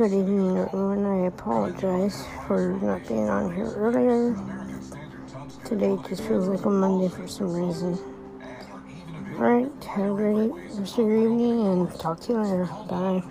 Good evening, everyone. I apologize for not being on here earlier. Today just feels like a Monday for some reason. Alright, have a great rest of your evening and talk to you later. Bye.